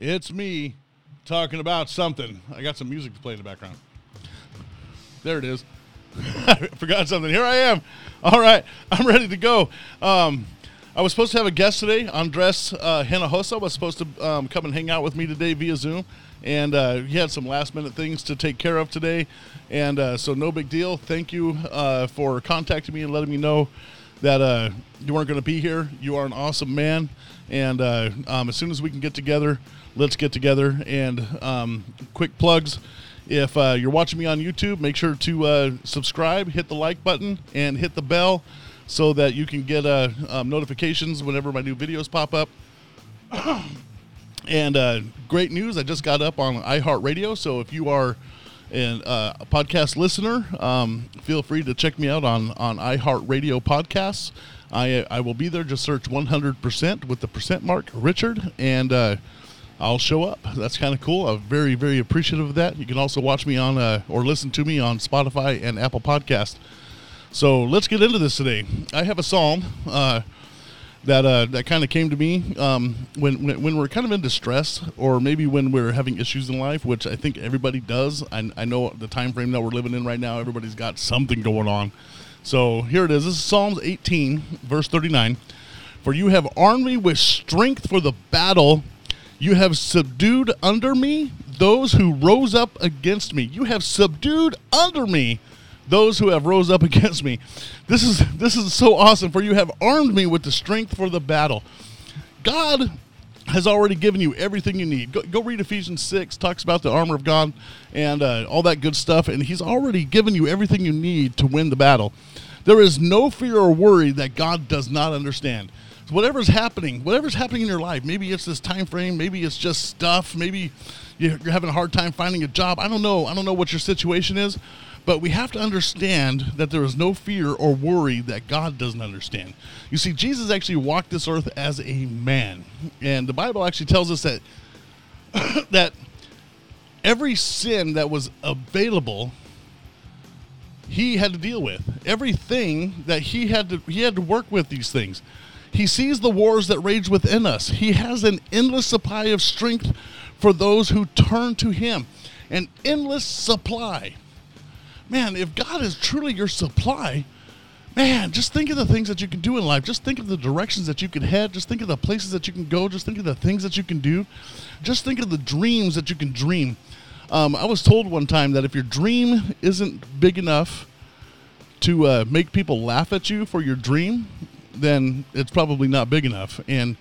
It's me talking about something. I got some music to play in the background. There it is. I forgot something. Here I am. All right, I'm ready to go. Um, I was supposed to have a guest today. Andres uh, Hinojosa was supposed to um, come and hang out with me today via Zoom, and uh, he had some last minute things to take care of today, and uh, so no big deal. Thank you uh, for contacting me and letting me know that uh, you weren't going to be here. You are an awesome man, and uh, um, as soon as we can get together, let's get together. And um, quick plugs. If uh, you're watching me on YouTube, make sure to uh, subscribe, hit the like button, and hit the bell so that you can get uh, um, notifications whenever my new videos pop up. and uh, great news, I just got up on iHeartRadio. So if you are an, uh, a podcast listener, um, feel free to check me out on, on iHeartRadio podcasts. I, I will be there. Just search 100% with the percent mark, Richard, and uh, I'll show up. That's kind of cool. I'm very, very appreciative of that. You can also watch me on uh, or listen to me on Spotify and Apple Podcast. So let's get into this today. I have a psalm that uh, that kind of came to me um, when, when when we're kind of in distress, or maybe when we're having issues in life, which I think everybody does. I, I know the time frame that we're living in right now. Everybody's got something going on. So here it is. This is Psalms 18, verse 39. For you have armed me with strength for the battle. You have subdued under me those who rose up against me. You have subdued under me those who have rose up against me. This is this is so awesome. For you have armed me with the strength for the battle. God has already given you everything you need. Go, go read Ephesians 6, talks about the armor of God and uh, all that good stuff. And He's already given you everything you need to win the battle. There is no fear or worry that God does not understand. Whatever's happening, whatever's happening in your life, maybe it's this time frame, maybe it's just stuff, maybe you're having a hard time finding a job. I don't know. I don't know what your situation is, but we have to understand that there is no fear or worry that God doesn't understand. You see, Jesus actually walked this earth as a man. And the Bible actually tells us that that every sin that was available he had to deal with. Everything that he had to he had to work with these things. He sees the wars that rage within us. He has an endless supply of strength for those who turn to him. An endless supply man, if God is truly your supply, man, just think of the things that you can do in life. Just think of the directions that you can head. Just think of the places that you can go. Just think of the things that you can do. Just think of the dreams that you can dream. Um, I was told one time that if your dream isn't big enough to uh, make people laugh at you for your dream, then it's probably not big enough. And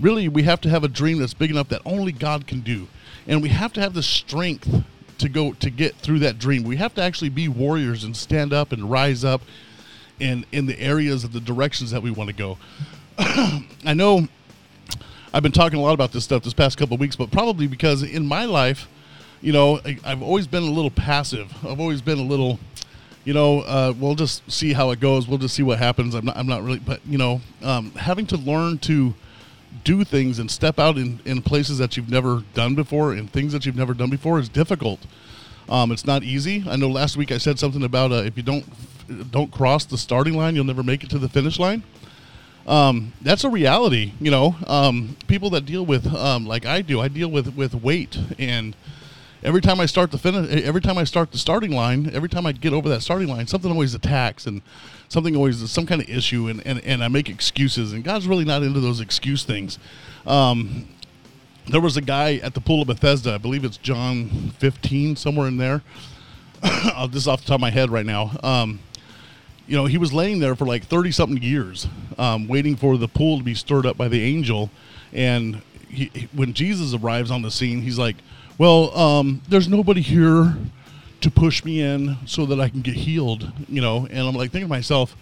really, we have to have a dream that's big enough that only God can do. And we have to have the strength to go to get through that dream. We have to actually be warriors and stand up and rise up in in the areas of the directions that we want to go. I know I've been talking a lot about this stuff this past couple weeks, but probably because in my life, you know, I, have always been a little passive. I've always been a little, you know, uh, we'll just see how it goes. We'll just see what happens. I'm not, I'm not really, but you know, um, having to learn to do things and step out in, in places that you've never done before and things that you've never done before is difficult. Um, it's not easy. I know last week I said something about uh, if you don't don't cross the starting line, you'll never make it to the finish line. Um, that's a reality. You know, um, people that deal with um, like I do, I deal with with weight and every time I start the finish, every time I start the starting line, every time I get over that starting line, something always attacks and something always some kind of issue, and, and, and I make excuses. And God's really not into those excuse things. Um, there was a guy at the pool of Bethesda, I believe it's John 15, somewhere in there. this is off the top of my head right now. Um, you know, he was laying there for like 30 something years, um, waiting for the pool to be stirred up by the angel. And he, when Jesus arrives on the scene, he's like, well, um, there's nobody here to push me in so that I can get healed, you know. And I'm like thinking to myself,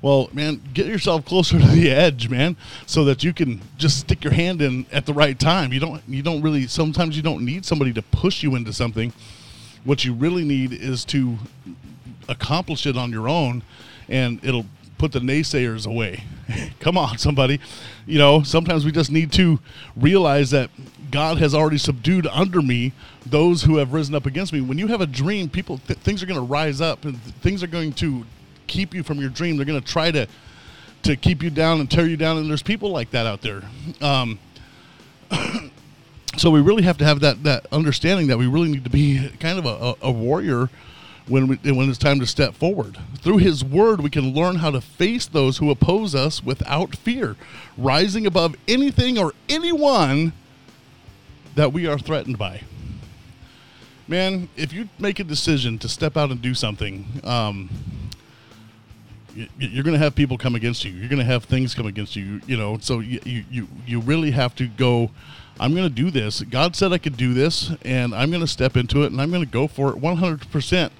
well, man, get yourself closer to the edge, man, so that you can just stick your hand in at the right time. You don't you don't really sometimes you don't need somebody to push you into something. What you really need is to accomplish it on your own and it'll put the naysayers away. Come on, somebody. You know, sometimes we just need to realize that God has already subdued under me those who have risen up against me. When you have a dream, people th- things are going to rise up and th- things are going to keep you from your dream. They're going to try to to keep you down and tear you down. And there's people like that out there. Um, so we really have to have that that understanding that we really need to be kind of a, a warrior when we, when it's time to step forward. Through His Word, we can learn how to face those who oppose us without fear, rising above anything or anyone that we are threatened by. Man, if you make a decision to step out and do something, um, you're going to have people come against you. You're going to have things come against you. You know, so you you you really have to go. I'm going to do this. God said I could do this, and I'm going to step into it, and I'm going to go for it 100 percent,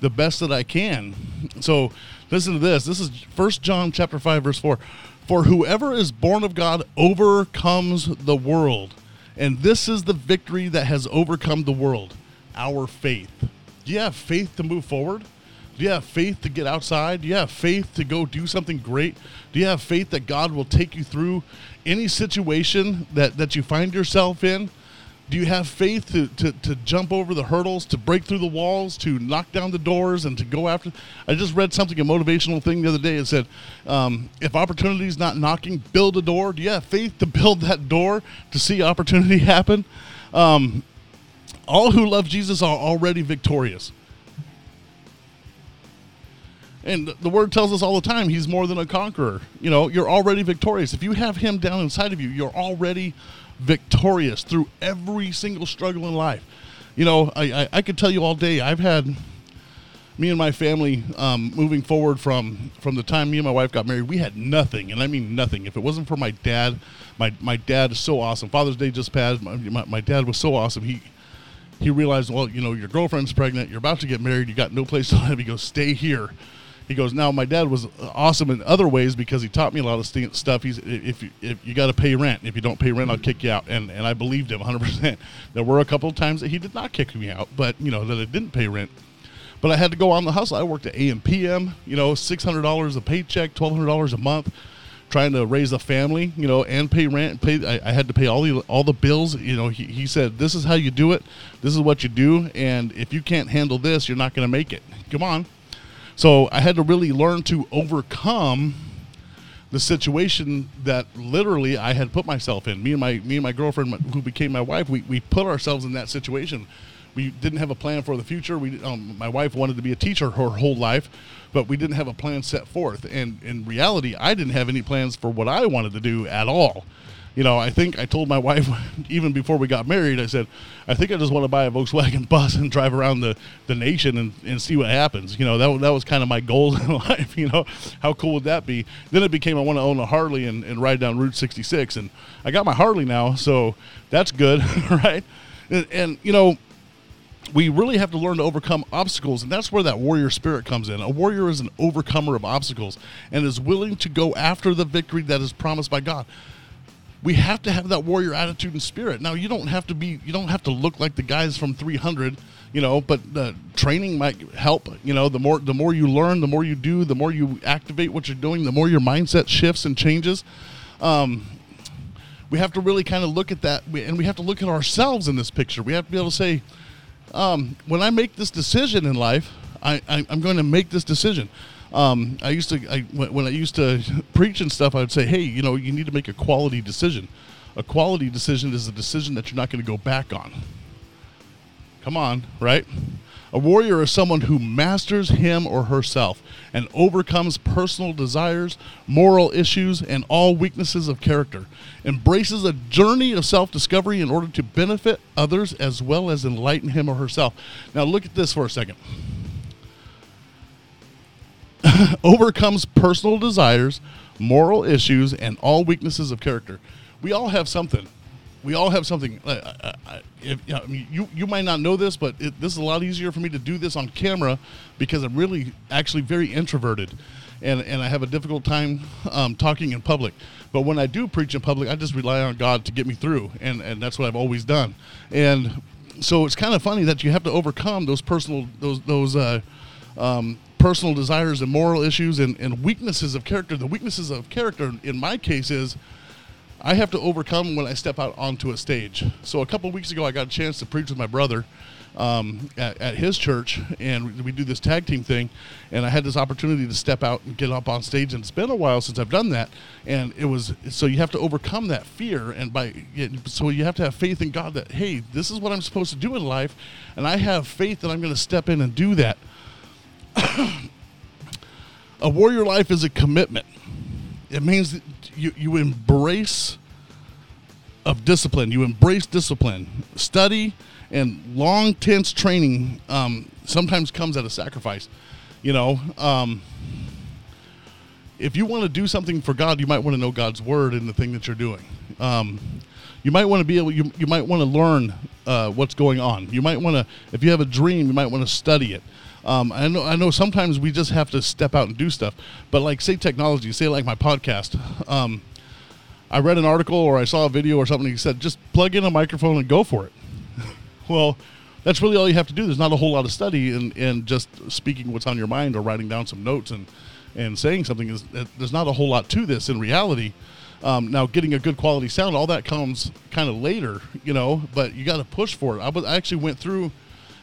the best that I can. So, listen to this. This is First John chapter five verse four. For whoever is born of God overcomes the world, and this is the victory that has overcome the world, our faith. Do you have faith to move forward? Do you have faith to get outside? Do you have faith to go do something great? Do you have faith that God will take you through any situation that, that you find yourself in? Do you have faith to, to, to jump over the hurdles, to break through the walls, to knock down the doors, and to go after? I just read something, a motivational thing the other day. It said, um, if opportunity is not knocking, build a door. Do you have faith to build that door to see opportunity happen? Um, all who love Jesus are already victorious. And the word tells us all the time he's more than a conqueror. You know, you're already victorious. If you have him down inside of you, you're already victorious through every single struggle in life. You know, I, I, I could tell you all day, I've had me and my family um, moving forward from from the time me and my wife got married, we had nothing, and I mean nothing. If it wasn't for my dad, my my dad is so awesome. Father's Day just passed. My, my, my dad was so awesome. He he realized, well, you know, your girlfriend's pregnant. You're about to get married. You got no place to live. He goes, stay here he goes, now my dad was awesome in other ways because he taught me a lot of st- stuff. He's if you, if you got to pay rent, if you don't pay rent, I'll kick you out. And and I believed him 100. percent There were a couple of times that he did not kick me out, but you know that I didn't pay rent. But I had to go on the hustle. I worked at AM PM, you know, six hundred dollars a paycheck, twelve hundred dollars a month, trying to raise a family, you know, and pay rent. Pay. I, I, had to pay all the all the bills. You know, he, he said, "This is how you do it. This is what you do. And if you can't handle this, you're not going to make it. Come on." So I had to really learn to overcome the situation that literally I had put myself in. Me and my me and my girlfriend, who became my wife, we, we put ourselves in that situation. We didn't have a plan for the future. We um, my wife wanted to be a teacher her whole life, but we didn't have a plan set forth. And in reality, I didn't have any plans for what I wanted to do at all you know, I think I told my wife even before we got married, I said, I think I just want to buy a Volkswagen bus and drive around the, the nation and, and see what happens. You know, that, that was kind of my goal in life. You know, how cool would that be? Then it became I want to own a Harley and, and ride down Route 66. And I got my Harley now, so that's good, right? And, and, you know, we really have to learn to overcome obstacles, and that's where that warrior spirit comes in. A warrior is an overcomer of obstacles and is willing to go after the victory that is promised by God we have to have that warrior attitude and spirit. Now, you don't have to be, you don't have to look like the guys from 300, you know, but the training might help. You know, the more the more you learn, the more you do, the more you activate what you're doing, the more your mindset shifts and changes. Um, we have to really kind of look at that, and we have to look at ourselves in this picture. We have to be able to say, um, when I make this decision in life, I, I, I'm going to make this decision. Um, I used to I, when I used to preach and stuff, I would say, hey, you know, you need to make a quality decision. A quality decision is a decision that you're not going to go back on. Come on, right? A warrior is someone who masters him or herself and overcomes personal desires, moral issues, and all weaknesses of character. Embraces a journey of self discovery in order to benefit others as well as enlighten him or herself. Now, look at this for a second. overcomes personal desires, moral issues, and all weaknesses of character. We all have something. We all have something. Uh, if, I mean, you you might not know this, but it, this is a lot easier for me to do this on camera because I'm really actually very introverted, and and I have a difficult time um, talking in public. But when I do preach in public, I just rely on God to get me through, and and that's what I've always done. And so it's kind of funny that you have to overcome those personal those those uh, um, personal desires and moral issues and, and weaknesses of character. The weaknesses of character in my case is I have to overcome when I step out onto a stage. So a couple weeks ago, I got a chance to preach with my brother um, at, at, his church, and we do this tag team thing. And I had this opportunity to step out and get up on stage, and it's been a while since I've done that. And it was so you have to overcome that fear, and by so you have to have faith in God that hey, this is what I'm supposed to do in life, and I have faith that I'm going to step in and do that. A warrior life is a commitment. It means that you, you embrace of discipline. You embrace discipline. Study and long, tense training um, sometimes comes at a sacrifice. You know, um, if you want to do something for God, you might want to know God's word in the thing that you're doing. Um, you might want to be able. You, you might want to learn uh, what's going on. You might want to, if you have a dream, you might want to study it. Um, I know. I know. Sometimes we just have to step out and do stuff. But like, say technology, say like my podcast. Um, I read an article or I saw a video or something. He said, just plug in a microphone and go for it. well, that's really all you have to do. There's not a whole lot of study and and just speaking what's on your mind or writing down some notes and and saying something is there's not a whole lot to this in reality. Um, now, getting a good quality sound, all that comes kind of later, you know. But you got to push for it. I was I actually went through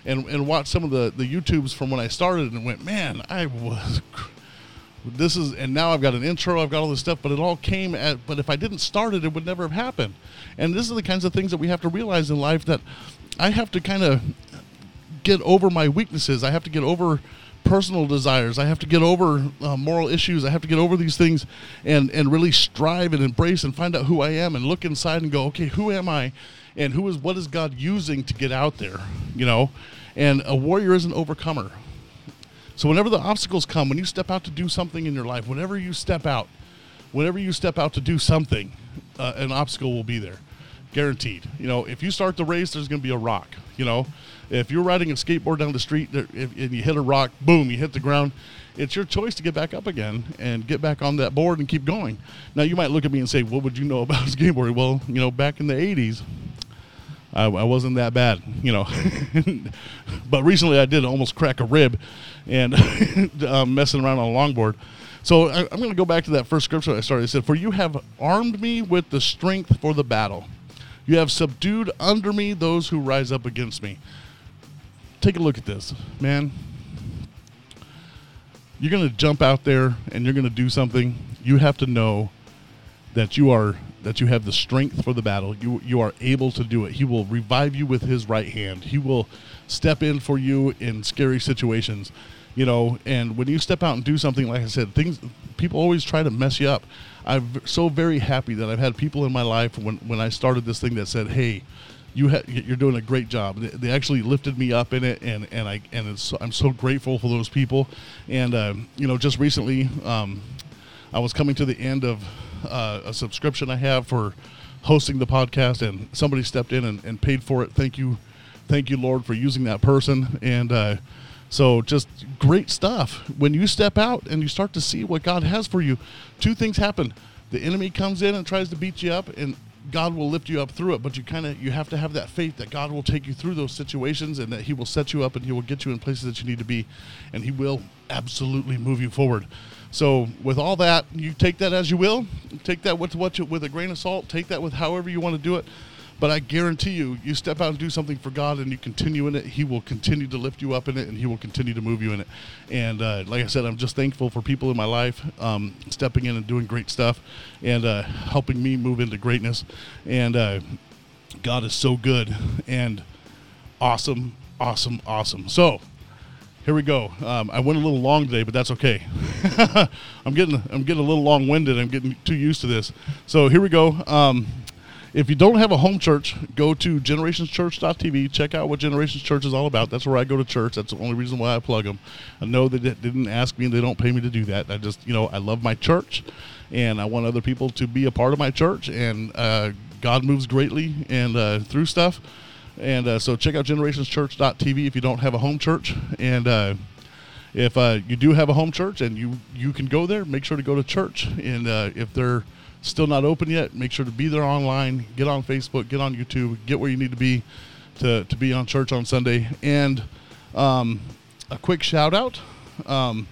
and and watched some of the the YouTubes from when I started and went, man, I was this is and now I've got an intro, I've got all this stuff, but it all came at but if I didn't start it, it would never have happened. And this is the kinds of things that we have to realize in life that I have to kind of get over my weaknesses. I have to get over personal desires. I have to get over uh, moral issues. I have to get over these things and and really strive and embrace and find out who I am and look inside and go, okay, who am I? And who is what is God using to get out there? You know? And a warrior is an overcomer. So whenever the obstacles come, when you step out to do something in your life, whenever you step out, whenever you step out to do something, uh, an obstacle will be there, guaranteed. You know, if you start the race, there's going to be a rock. You know, if you're riding a skateboard down the street and you hit a rock, boom, you hit the ground. It's your choice to get back up again and get back on that board and keep going. Now you might look at me and say, "What would you know about skateboarding?" Well, you know, back in the '80s, I, I wasn't that bad, you know. but recently I did almost crack a rib and um, messing around on a longboard. So I, am going to go back to that first scripture I started. It said, For you have armed me with the strength for the battle. You have subdued under me those who rise up against me. Take a look at this, man. You're going to jump out there and you're going to do something. You have to know that you are that you have the strength for the battle. You you are able to do it. He will revive you with his right hand. He will step in for you in scary situations. You know, and when you step out and do something like I said, things people always try to mess you up. I'm so very happy that I've had people in my life when when I started this thing that said, "Hey, you ha- you're doing a great job." They, actually lifted me up in it, and and I and I'm so grateful for those people. And uh, you know, just recently, um, I was coming to the end of uh, a subscription I have for hosting the podcast, and somebody stepped in and, and, paid for it. Thank you, thank you, Lord, for using that person. And uh, so, just great stuff. When you step out and you start to see what God has for you, two things happen: the enemy comes in and tries to beat you up, and God will lift you up through it. But you kind of you have to have that faith that God will take you through those situations, and that He will set you up, and He will get you in places that you need to be, and He will absolutely move you forward. So with all that, you take that as you will. Take that with what you, with a grain of salt. Take that with however you want to do it. But I guarantee you, you step out and do something for God, and you continue in it. He will continue to lift you up in it, and He will continue to move you in it. And uh, like I said, I'm just thankful for people in my life um, stepping in and doing great stuff, and uh, helping me move into greatness. And uh, God is so good and awesome, awesome, awesome. So here we go. Um, I went a little long today, but that's okay. I'm getting I'm getting a little long winded. I'm getting too used to this. So here we go. Um, if you don't have a home church, go to generationschurch.tv. Check out what Generations Church is all about. That's where I go to church. That's the only reason why I plug them. I know they didn't ask me they don't pay me to do that. I just, you know, I love my church and I want other people to be a part of my church. And uh, God moves greatly and uh, through stuff. And uh, so check out generationschurch.tv if you don't have a home church. And uh, if uh, you do have a home church and you, you can go there, make sure to go to church. And uh, if they're still not open yet, make sure to be there online, get on Facebook, get on YouTube, get where you need to be to, to be on church on Sunday. And um, a quick shout out. Um,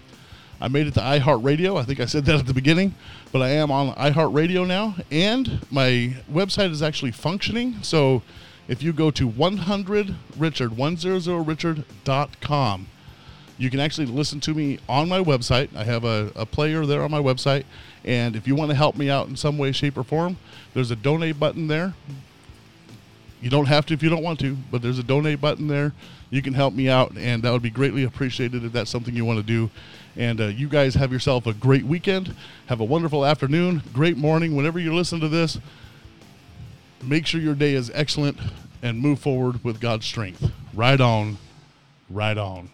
I made it to iHeartRadio. I think I said that at the beginning, but I am on iHeartRadio now, and my website is actually functioning. So if you go to 100richard 100richard.com, you can actually listen to me on my website. I have a, a player there on my website, and if you want to help me out in some way, shape, or form, there's a donate button there. You don't have to if you don't want to, but there's a donate button there. You can help me out, and that would be greatly appreciated if that's something you want to do. And uh, you guys have yourself a great weekend. Have a wonderful afternoon, great morning. Whenever you listen to this, make sure your day is excellent and move forward with God's strength. Right on, right on.